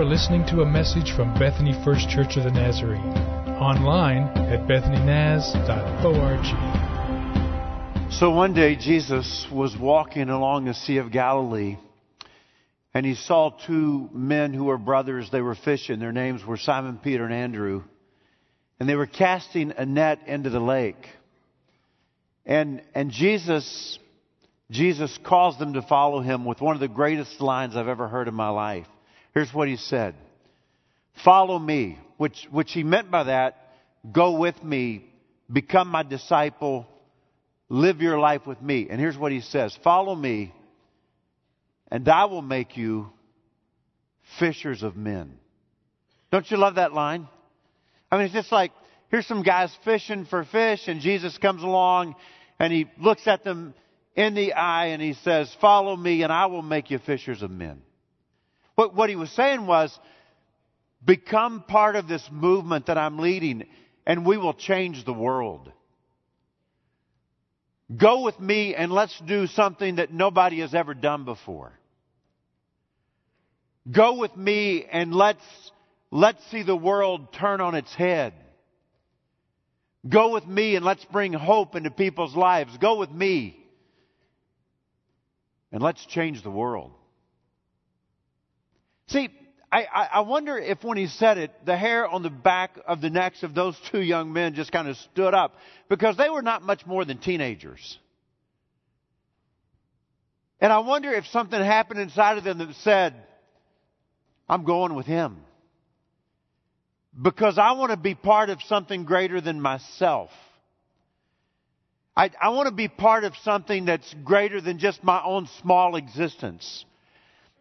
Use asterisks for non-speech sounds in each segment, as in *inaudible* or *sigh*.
are listening to a message from Bethany First Church of the Nazarene, online at bethanynaz.org. So one day Jesus was walking along the Sea of Galilee and he saw two men who were brothers. They were fishing. Their names were Simon Peter and Andrew. And they were casting a net into the lake. And, and Jesus, Jesus caused them to follow him with one of the greatest lines I've ever heard in my life. Here's what he said. Follow me, which, which he meant by that, go with me, become my disciple, live your life with me. And here's what he says. Follow me, and I will make you fishers of men. Don't you love that line? I mean, it's just like, here's some guys fishing for fish, and Jesus comes along and he looks at them in the eye and he says, Follow me, and I will make you fishers of men. What, what he was saying was, Become part of this movement that I'm leading, and we will change the world. Go with me and let's do something that nobody has ever done before. Go with me and let's, let's see the world turn on its head. Go with me and let's bring hope into people's lives. Go with me and let's change the world. See, I, I, wonder if when he said it, the hair on the back of the necks of those two young men just kind of stood up because they were not much more than teenagers. And I wonder if something happened inside of them that said, I'm going with him. Because I want to be part of something greater than myself. I, I want to be part of something that's greater than just my own small existence.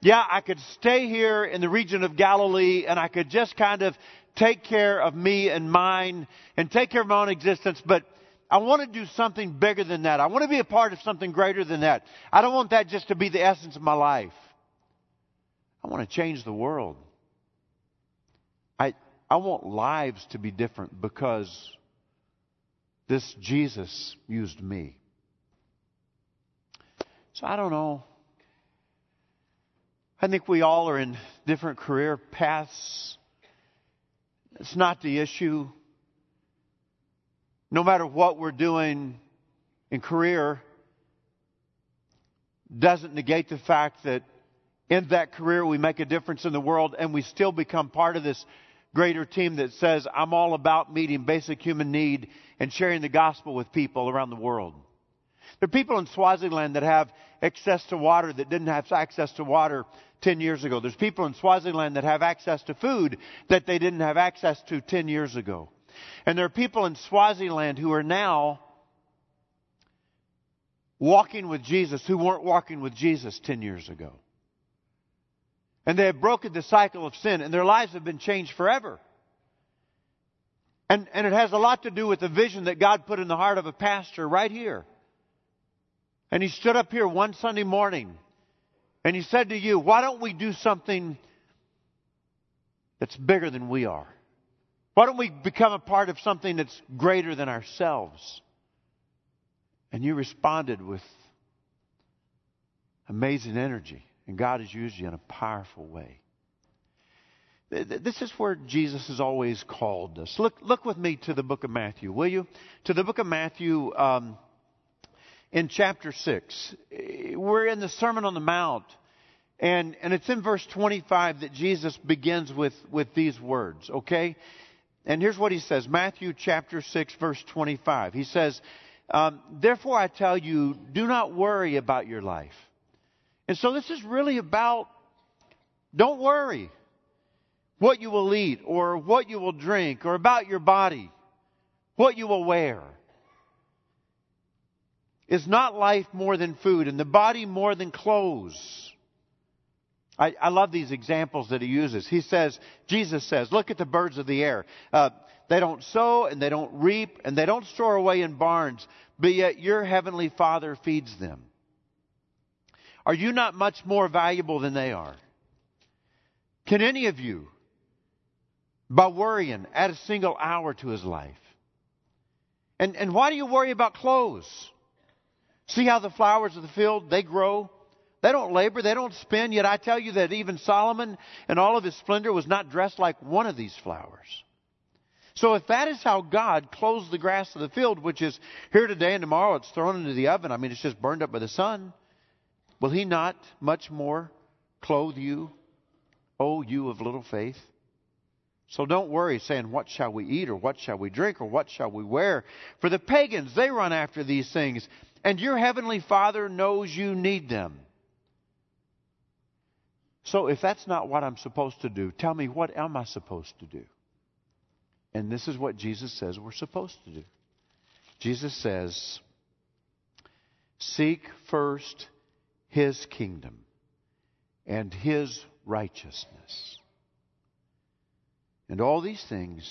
Yeah, I could stay here in the region of Galilee and I could just kind of take care of me and mine and take care of my own existence, but I want to do something bigger than that. I want to be a part of something greater than that. I don't want that just to be the essence of my life. I want to change the world. I, I want lives to be different because this Jesus used me. So I don't know. I think we all are in different career paths. It's not the issue. No matter what we're doing in career, doesn't negate the fact that in that career we make a difference in the world and we still become part of this greater team that says, I'm all about meeting basic human need and sharing the gospel with people around the world. There are people in Swaziland that have access to water that didn't have access to water 10 years ago. There's people in Swaziland that have access to food that they didn't have access to 10 years ago. And there are people in Swaziland who are now walking with Jesus who weren't walking with Jesus 10 years ago. And they have broken the cycle of sin and their lives have been changed forever. And, and it has a lot to do with the vision that God put in the heart of a pastor right here. And he stood up here one Sunday morning and he said to you, why don't we do something that's bigger than we are? Why don't we become a part of something that's greater than ourselves? And you responded with amazing energy. And God has used you in a powerful way. This is where Jesus has always called us. Look, look with me to the book of Matthew, will you? To the book of Matthew um, in chapter 6. We're in the Sermon on the Mount. And, and it's in verse 25 that Jesus begins with, with these words, okay? And here's what he says Matthew chapter 6, verse 25. He says, um, Therefore I tell you, do not worry about your life and so this is really about don't worry what you will eat or what you will drink or about your body, what you will wear. Is not life more than food and the body more than clothes? I, I love these examples that he uses. He says, Jesus says, look at the birds of the air. Uh, they don't sow and they don't reap and they don't store away in barns, but yet your heavenly Father feeds them. Are you not much more valuable than they are? Can any of you, by worrying, add a single hour to his life? And, and why do you worry about clothes? See how the flowers of the field, they grow. They don't labor, they don't spin, yet I tell you that even Solomon in all of his splendor was not dressed like one of these flowers. So if that is how God clothes the grass of the field, which is here today and tomorrow it's thrown into the oven, I mean it's just burned up by the sun, will he not much more clothe you, O you of little faith? So don't worry saying, What shall we eat, or what shall we drink, or what shall we wear? For the pagans, they run after these things, and your heavenly Father knows you need them. So if that's not what I'm supposed to do, tell me what am I supposed to do? And this is what Jesus says we're supposed to do. Jesus says, Seek first his kingdom and his righteousness. And all these things,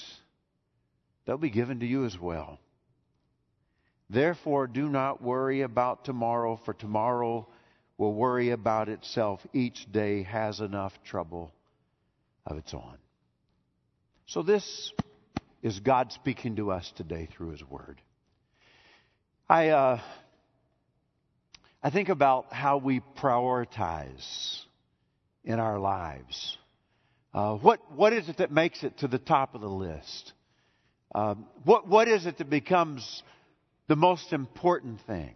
they'll be given to you as well. Therefore, do not worry about tomorrow, for tomorrow will worry about itself. Each day has enough trouble of its own. So, this is God speaking to us today through His Word. I, uh, I think about how we prioritize in our lives. Uh, what, what is it that makes it to the top of the list? Um, what, what is it that becomes the most important thing?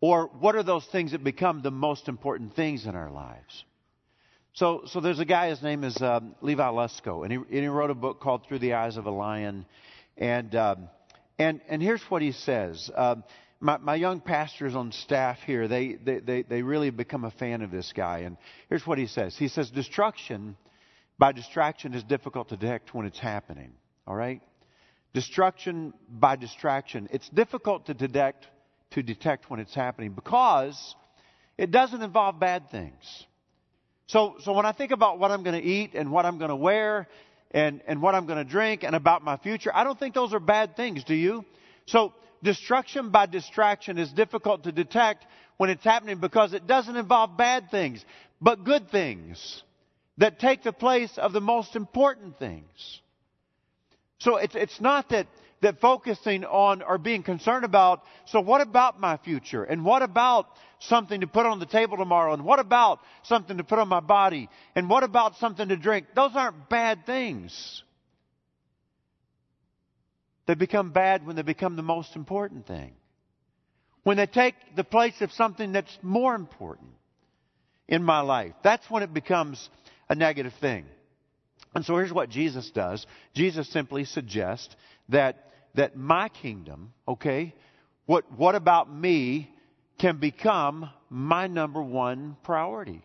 Or what are those things that become the most important things in our lives? So, so there's a guy, his name is um, Levi Lusko, and he, and he wrote a book called Through the Eyes of a Lion. And, um, and, and here's what he says. Um, my, my young pastors on staff here, they, they, they, they really become a fan of this guy. And here's what he says. He says, destruction by distraction is difficult to detect when it's happening. All right? Destruction by distraction. It's difficult to detect to detect when it's happening because it doesn't involve bad things. So, so when I think about what I'm going to eat and what I'm going to wear and, and what I'm going to drink and about my future, I don't think those are bad things, do you? So, destruction by distraction is difficult to detect when it's happening because it doesn't involve bad things, but good things that take the place of the most important things. So it's, it's not that that focusing on or being concerned about, so what about my future? And what about something to put on the table tomorrow? And what about something to put on my body? And what about something to drink? Those aren't bad things. They become bad when they become the most important thing. When they take the place of something that's more important in my life. That's when it becomes a negative thing. And so here's what Jesus does. Jesus simply suggests that that my kingdom, okay, what, what about me can become my number one priority.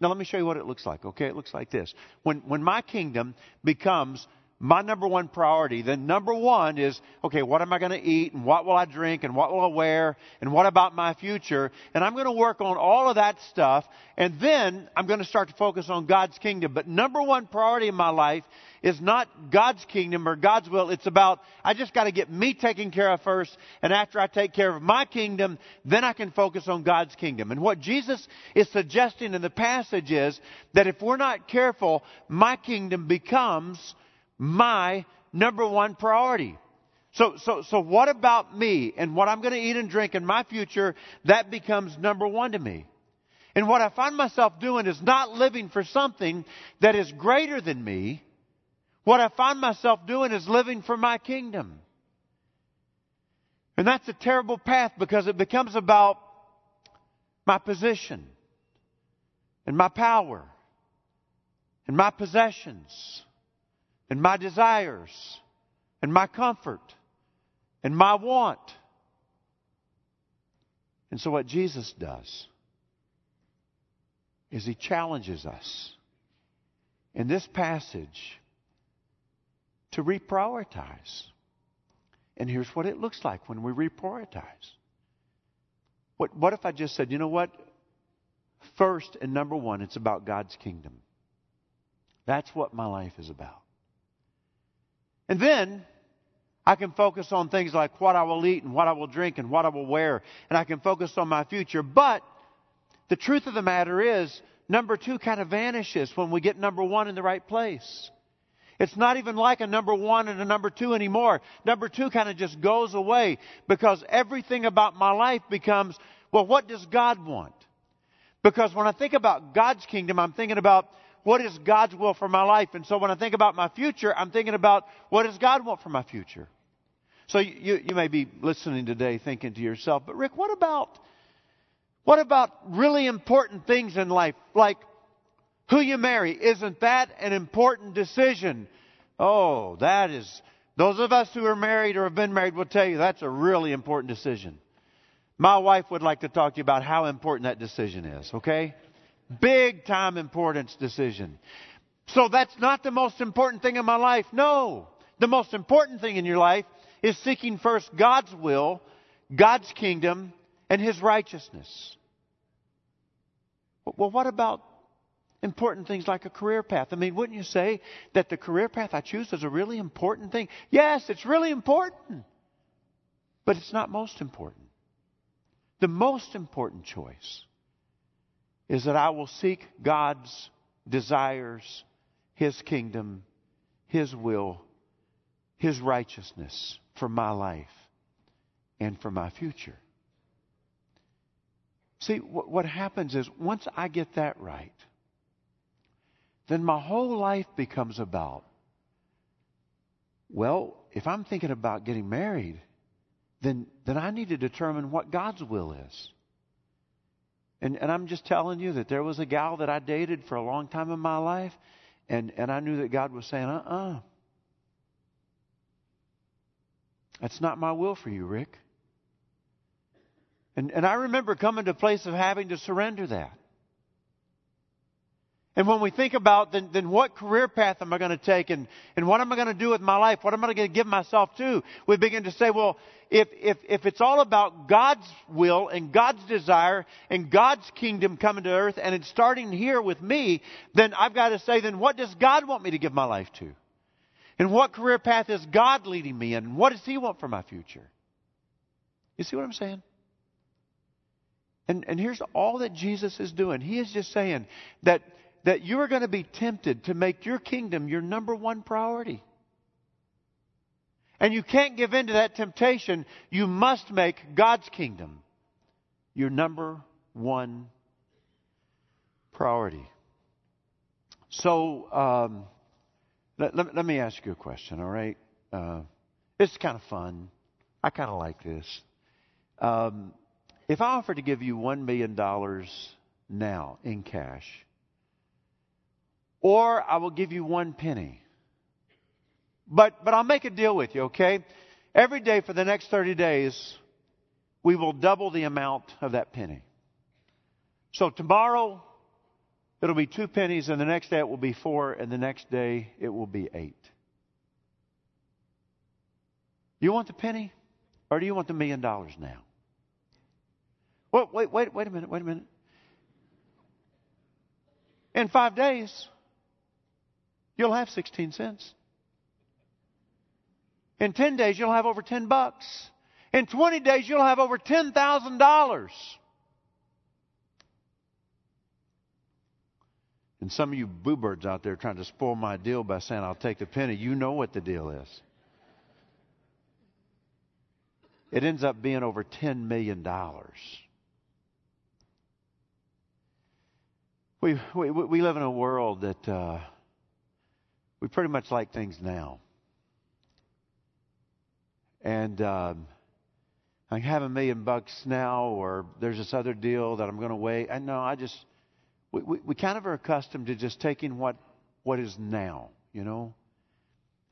Now let me show you what it looks like, okay? It looks like this. When, when my kingdom becomes my number one priority, then number one is, okay, what am I going to eat and what will I drink and what will I wear and what about my future? And I'm going to work on all of that stuff and then I'm going to start to focus on God's kingdom. But number one priority in my life is not God's kingdom or God's will. It's about, I just got to get me taken care of first and after I take care of my kingdom, then I can focus on God's kingdom. And what Jesus is suggesting in the passage is that if we're not careful, my kingdom becomes my number one priority. So, so, so what about me and what I'm going to eat and drink in my future? That becomes number one to me. And what I find myself doing is not living for something that is greater than me. What I find myself doing is living for my kingdom. And that's a terrible path because it becomes about my position and my power and my possessions and my desires and my comfort and my want. And so, what Jesus does is he challenges us in this passage to reprioritize. And here's what it looks like when we reprioritize. What, what if I just said, you know what? First and number one, it's about God's kingdom. That's what my life is about. And then I can focus on things like what I will eat and what I will drink and what I will wear, and I can focus on my future. But the truth of the matter is, number two kind of vanishes when we get number one in the right place. It's not even like a number one and a number two anymore. Number two kind of just goes away because everything about my life becomes, well, what does God want? Because when I think about God's kingdom, I'm thinking about what is God's will for my life. And so when I think about my future, I'm thinking about what does God want for my future. So you, you may be listening today thinking to yourself, but Rick, what about, what about really important things in life? Like who you marry. Isn't that an important decision? Oh, that is, those of us who are married or have been married will tell you that's a really important decision. My wife would like to talk to you about how important that decision is, okay? Big time importance decision. So that's not the most important thing in my life. No. The most important thing in your life is seeking first God's will, God's kingdom, and His righteousness. Well, what about important things like a career path? I mean, wouldn't you say that the career path I choose is a really important thing? Yes, it's really important. But it's not most important. The most important choice is that I will seek God's desires, His kingdom, His will, His righteousness for my life and for my future. See, what happens is once I get that right, then my whole life becomes about, well, if I'm thinking about getting married, then, then I need to determine what God's will is. And, and I'm just telling you that there was a gal that I dated for a long time in my life, and, and I knew that God was saying, uh uh-uh. uh. That's not my will for you, Rick. And, and I remember coming to a place of having to surrender that. And when we think about then, then what career path am I going to take and, and what am I going to do with my life? What am I going to give myself to? We begin to say, well, if, if, if it's all about God's will and God's desire and God's kingdom coming to earth and it's starting here with me, then I've got to say, then what does God want me to give my life to? And what career path is God leading me in? And What does He want for my future? You see what I'm saying? And, and here's all that Jesus is doing. He is just saying that that you are going to be tempted to make your kingdom your number one priority. And you can't give in to that temptation. You must make God's kingdom your number one priority. So, um, let, let, let, me ask you a question, all right? Uh, it's kind of fun. I kind of like this. Um, if I offered to give you $1 million now in cash, or I will give you one penny. But, but I'll make a deal with you, okay? Every day for the next 30 days, we will double the amount of that penny. So tomorrow, it'll be two pennies, and the next day it will be four, and the next day it will be eight. You want the penny, or do you want the million dollars now? Wait, wait, wait, wait a minute, wait a minute. In five days, you'll have 16 cents. In 10 days, you'll have over 10 bucks. In 20 days, you'll have over $10,000. And some of you boo birds out there trying to spoil my deal by saying, I'll take the penny, you know what the deal is. It ends up being over $10 million. We, we, we live in a world that uh, we pretty much like things now. And um, I have a million bucks now, or there's this other deal that I'm going to wait. I know I just we, we, we kind of are accustomed to just taking what what is now, you know.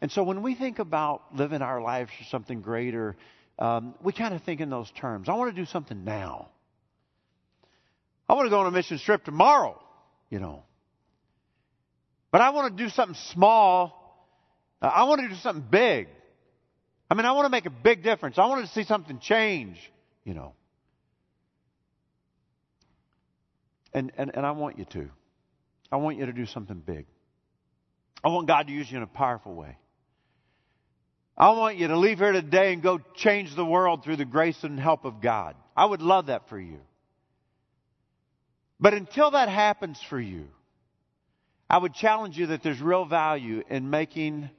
And so when we think about living our lives for something greater, um, we kind of think in those terms. I want to do something now. I want to go on a mission trip tomorrow, you know. But I want to do something small. Uh, I want to do something big. I mean, I want to make a big difference. I want to see something change, you know. And, and, and I want you to. I want you to do something big. I want God to use you in a powerful way. I want you to leave here today and go change the world through the grace and help of God. I would love that for you. But until that happens for you, I would challenge you that there's real value in making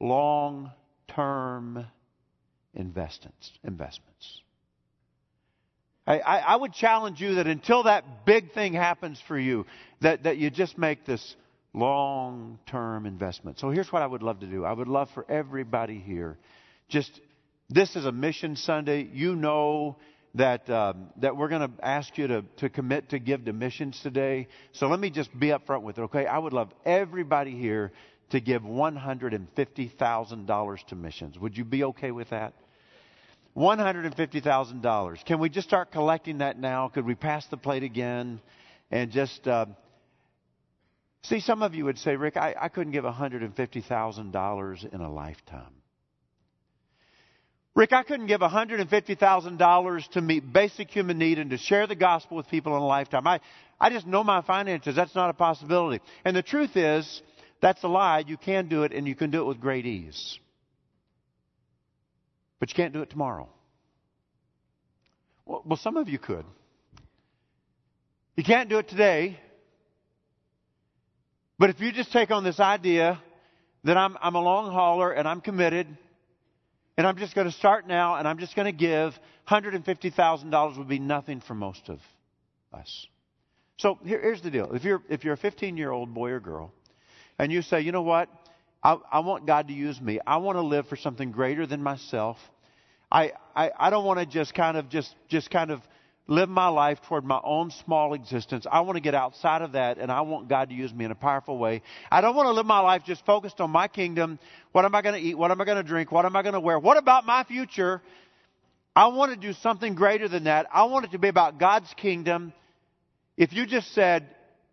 long term investments. investments. I, I, I would challenge you that until that big thing happens for you, that, that you just make this long term investment. So here's what I would love to do I would love for everybody here, just this is a mission Sunday. You know that um, that we're going to ask you to, to commit to give to missions today. So let me just be upfront with it, okay? I would love everybody here to give $150,000 to missions. Would you be okay with that? $150,000. Can we just start collecting that now? Could we pass the plate again and just. Uh, see, some of you would say, Rick, I, I couldn't give $150,000 in a lifetime. Rick, I couldn't give $150,000 to meet basic human need and to share the gospel with people in a lifetime. I, I just know my finances. That's not a possibility. And the truth is, that's a lie. You can do it and you can do it with great ease. But you can't do it tomorrow. Well, well some of you could. You can't do it today. But if you just take on this idea that I'm, I'm a long hauler and I'm committed and I'm just going to start now and I'm just going to give $150,000 would be nothing for most of us. So here, here's the deal. If you're, if you're a 15 year old boy or girl and you say, you know what? I, I want God to use me. I want to live for something greater than myself. I, I, I don't want to just kind of just, just kind of live my life toward my own small existence. I want to get outside of that and I want God to use me in a powerful way. I don't want to live my life just focused on my kingdom. What am I going to eat? What am I going to drink? What am I going to wear? What about my future? I want to do something greater than that. I want it to be about God's kingdom. If you just said,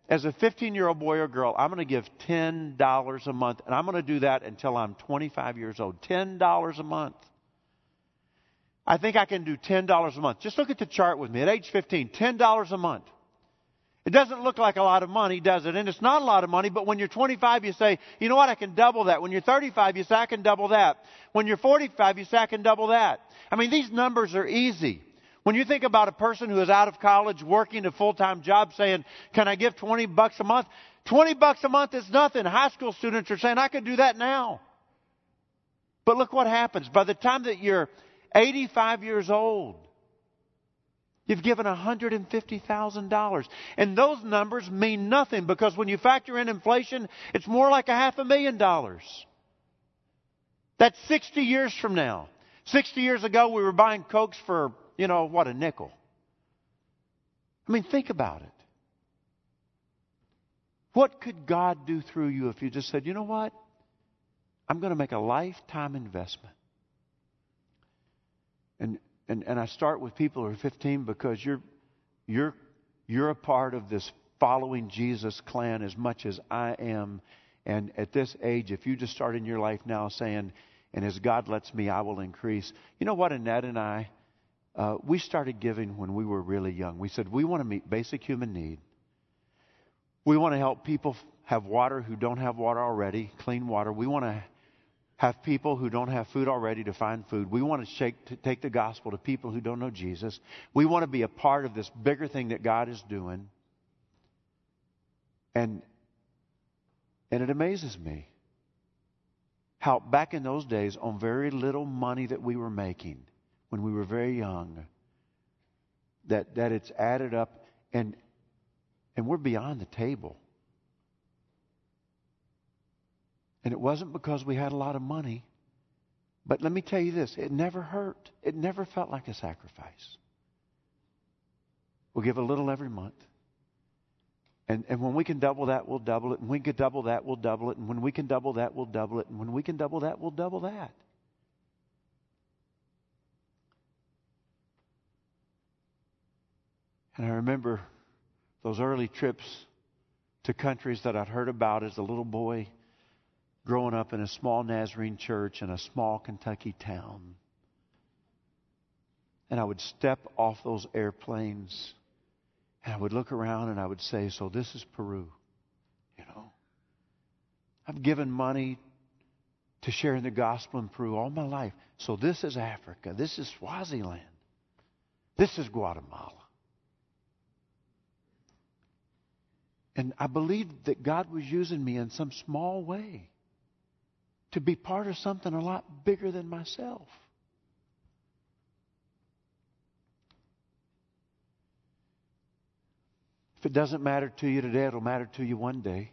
as a 15 year old boy or girl, I'm going to give $10 a month, and I'm going to do that until I'm 25 years old. $10 a month. I think I can do $10 a month. Just look at the chart with me. At age 15, $10 a month. It doesn't look like a lot of money, does it? And it's not a lot of money, but when you're 25, you say, you know what, I can double that. When you're 35, you say, I can double that. When you're 45, you say, I can double that. I mean, these numbers are easy. When you think about a person who is out of college working a full-time job saying, can I give 20 bucks a month? 20 bucks a month is nothing. High school students are saying, I could do that now. But look what happens. By the time that you're 85 years old. You've given $150,000. And those numbers mean nothing because when you factor in inflation, it's more like a half a million dollars. That's 60 years from now. 60 years ago, we were buying Cokes for, you know, what, a nickel. I mean, think about it. What could God do through you if you just said, you know what? I'm going to make a lifetime investment and, and, and I start with people who are 15 because you're, you're, you're a part of this following Jesus clan as much as I am. And at this age, if you just start in your life now saying, and as God lets me, I will increase. You know what, Annette and I, uh, we started giving when we were really young. We said, we want to meet basic human need. We want to help people have water who don't have water already, clean water. We want to have people who don't have food already to find food. We want to, shake, to take the gospel to people who don't know Jesus. We want to be a part of this bigger thing that God is doing. And, and it amazes me how back in those days, on very little money that we were making when we were very young, that, that it's added up and, and we're beyond the table. And it wasn't because we had a lot of money. But let me tell you this it never hurt, it never felt like a sacrifice. We'll give a little every month. And, and when we can double that, we'll double it. And when we can double that, we'll double it. And when we can double that, we'll double it. And when we can double that, we'll double that. And I remember those early trips to countries that I'd heard about as a little boy growing up in a small Nazarene church in a small Kentucky town. And I would step off those airplanes and I would look around and I would say, So this is Peru. You know, I've given money to sharing the gospel in Peru all my life. So this is Africa. This is Swaziland. This is Guatemala. And I believed that God was using me in some small way to be part of something a lot bigger than myself. If it doesn't matter to you today, it'll matter to you one day.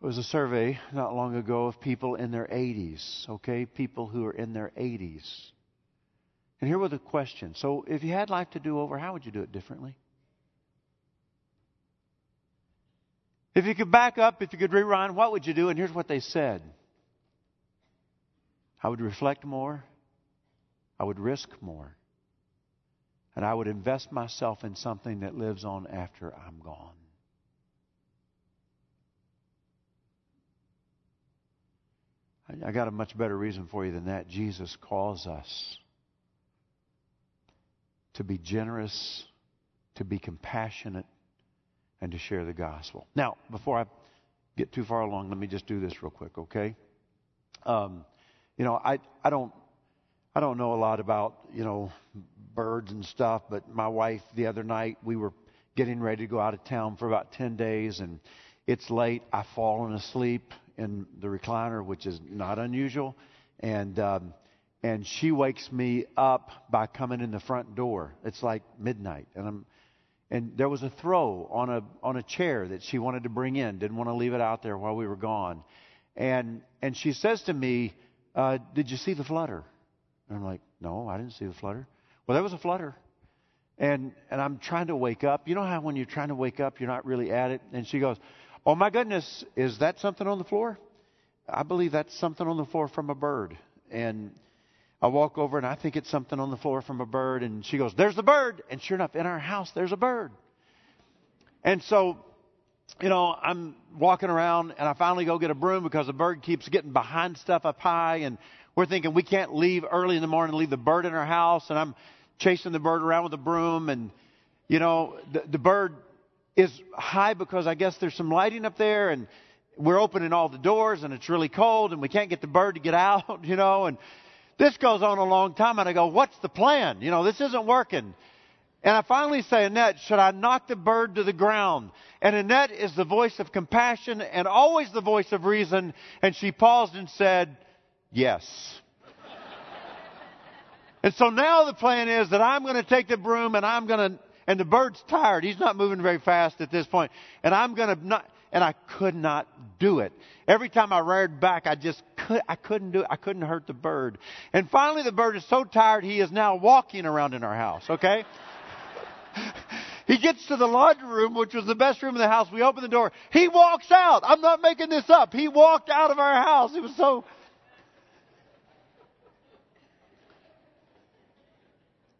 It was a survey not long ago of people in their 80s, okay? People who are in their 80s. And here were the questions. So, if you had life to do over, how would you do it differently? If you could back up, if you could rewind, what would you do? And here's what they said I would reflect more, I would risk more, and I would invest myself in something that lives on after I'm gone. I got a much better reason for you than that. Jesus calls us to be generous, to be compassionate, and to share the gospel. Now, before I get too far along, let me just do this real quick, okay? Um, you know, I I don't I don't know a lot about you know birds and stuff, but my wife the other night we were getting ready to go out of town for about ten days, and it's late. I've fallen asleep in the recliner, which is not unusual, and um, and she wakes me up by coming in the front door. It's like midnight, and I'm and there was a throw on a on a chair that she wanted to bring in. Didn't want to leave it out there while we were gone, and and she says to me, uh, "Did you see the flutter?" And I'm like, "No, I didn't see the flutter." Well, there was a flutter. And and I'm trying to wake up. You know how when you're trying to wake up, you're not really at it. And she goes, Oh my goodness, is that something on the floor? I believe that's something on the floor from a bird. And I walk over and I think it's something on the floor from a bird. And she goes, There's the bird. And sure enough, in our house, there's a bird. And so, you know, I'm walking around and I finally go get a broom because the bird keeps getting behind stuff up high. And we're thinking we can't leave early in the morning and leave the bird in our house. And I'm chasing the bird around with a broom. And, you know, the, the bird is high because I guess there's some lighting up there and we're opening all the doors and it's really cold and we can't get the bird to get *laughs* out, you know, and this goes on a long time and I go, what's the plan? You know, this isn't working. And I finally say, Annette, should I knock the bird to the ground? And Annette is the voice of compassion and always the voice of reason. And she paused and said, yes. *laughs* and so now the plan is that I'm going to take the broom and I'm going to and the bird's tired. He's not moving very fast at this point. And I'm going to not, and I could not do it. Every time I reared back, I just could, I couldn't do it. I couldn't hurt the bird. And finally the bird is so tired, he is now walking around in our house, okay? *laughs* he gets to the laundry room, which was the best room in the house. We open the door. He walks out. I'm not making this up. He walked out of our house. It was so,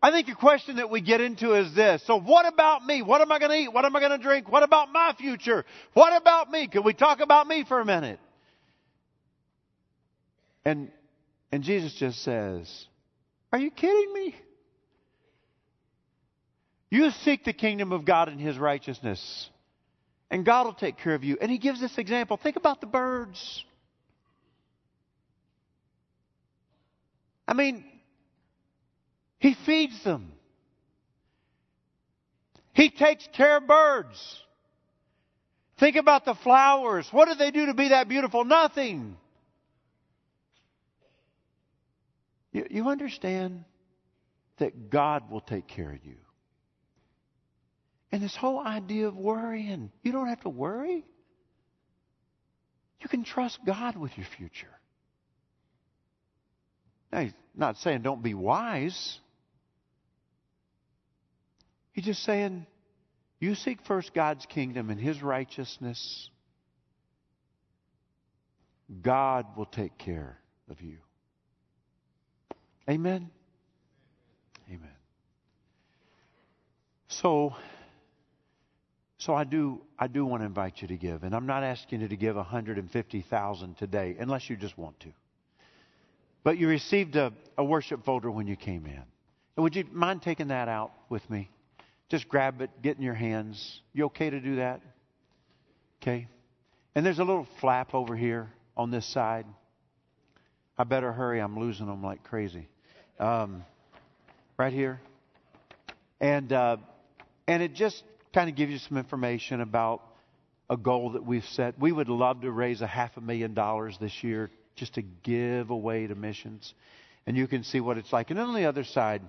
I think a question that we get into is this. So what about me? What am I going to eat? What am I going to drink? What about my future? What about me? Can we talk about me for a minute? And, and Jesus just says, are you kidding me? You seek the kingdom of God and His righteousness, and God will take care of you. And He gives this example. Think about the birds. I mean, he feeds them. He takes care of birds. Think about the flowers. What do they do to be that beautiful? Nothing. You, you understand that God will take care of you. And this whole idea of worrying, you don't have to worry. You can trust God with your future. Now, he's not saying don't be wise. He's just saying, you seek first God's kingdom and His righteousness, God will take care of you. Amen? Amen. So, so I do, I do want to invite you to give, and I'm not asking you to give 150,000 today, unless you just want to. But you received a, a worship folder when you came in. And would you mind taking that out with me? Just grab it, get in your hands. You okay to do that? Okay. And there's a little flap over here on this side. I better hurry. I'm losing them like crazy. Um, right here. And, uh, and it just kind of gives you some information about a goal that we've set. We would love to raise a half a million dollars this year just to give away to missions. And you can see what it's like. And then on the other side,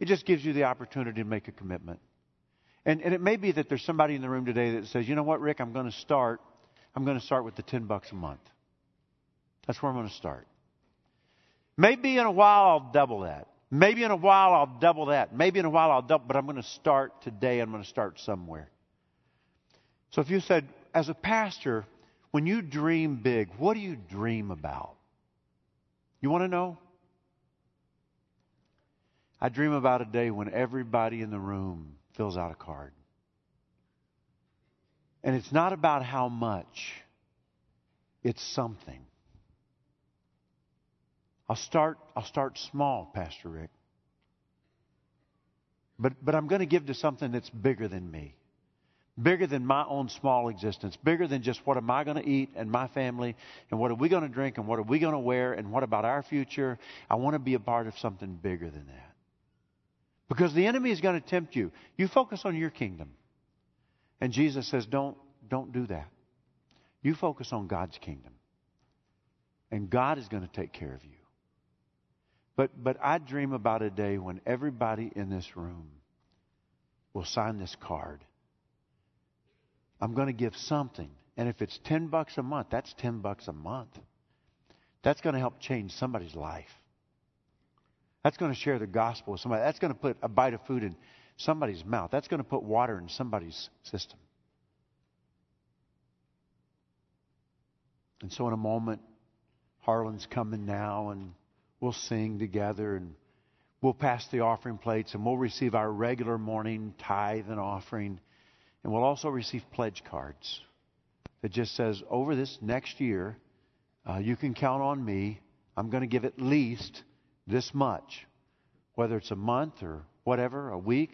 It just gives you the opportunity to make a commitment. And, and it may be that there's somebody in the room today that says, you know what, Rick, I'm going to start. I'm going to start with the 10 bucks a month. That's where I'm going to start. Maybe in a while I'll double that. Maybe in a while I'll double that. Maybe in a while I'll double, but I'm going to start today. I'm going to start somewhere. So if you said, as a pastor, when you dream big, what do you dream about? You want to know? I dream about a day when everybody in the room fills out a card. And it's not about how much, it's something. I'll start I'll start small, Pastor Rick. But but I'm going to give to something that's bigger than me. Bigger than my own small existence, bigger than just what am I going to eat and my family, and what are we going to drink, and what are we going to wear, and what about our future. I want to be a part of something bigger than that. Because the enemy is going to tempt you. You focus on your kingdom. And Jesus says, don't, don't do that. You focus on God's kingdom. And God is going to take care of you. But, but I dream about a day when everybody in this room will sign this card. I'm going to give something. And if it's 10 bucks a month, that's 10 bucks a month. That's going to help change somebody's life. That's going to share the gospel with somebody. That's going to put a bite of food in somebody's mouth. That's going to put water in somebody's system. And so, in a moment, Harlan's coming now, and we'll sing together, and we'll pass the offering plates, and we'll receive our regular morning tithe and offering. And we'll also receive pledge cards that just says, over this next year, uh, you can count on me. I'm going to give at least this much, whether it's a month or whatever, a week,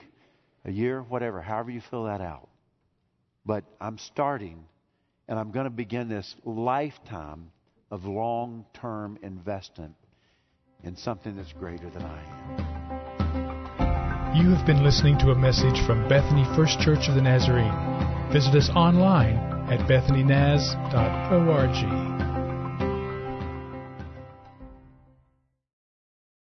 a year, whatever, however you fill that out. But I'm starting, and I'm going to begin this lifetime of long term investment in something that's greater than I am. You have been listening to a message from Bethany First Church of the Nazarene. Visit us online at bethanynaz.org.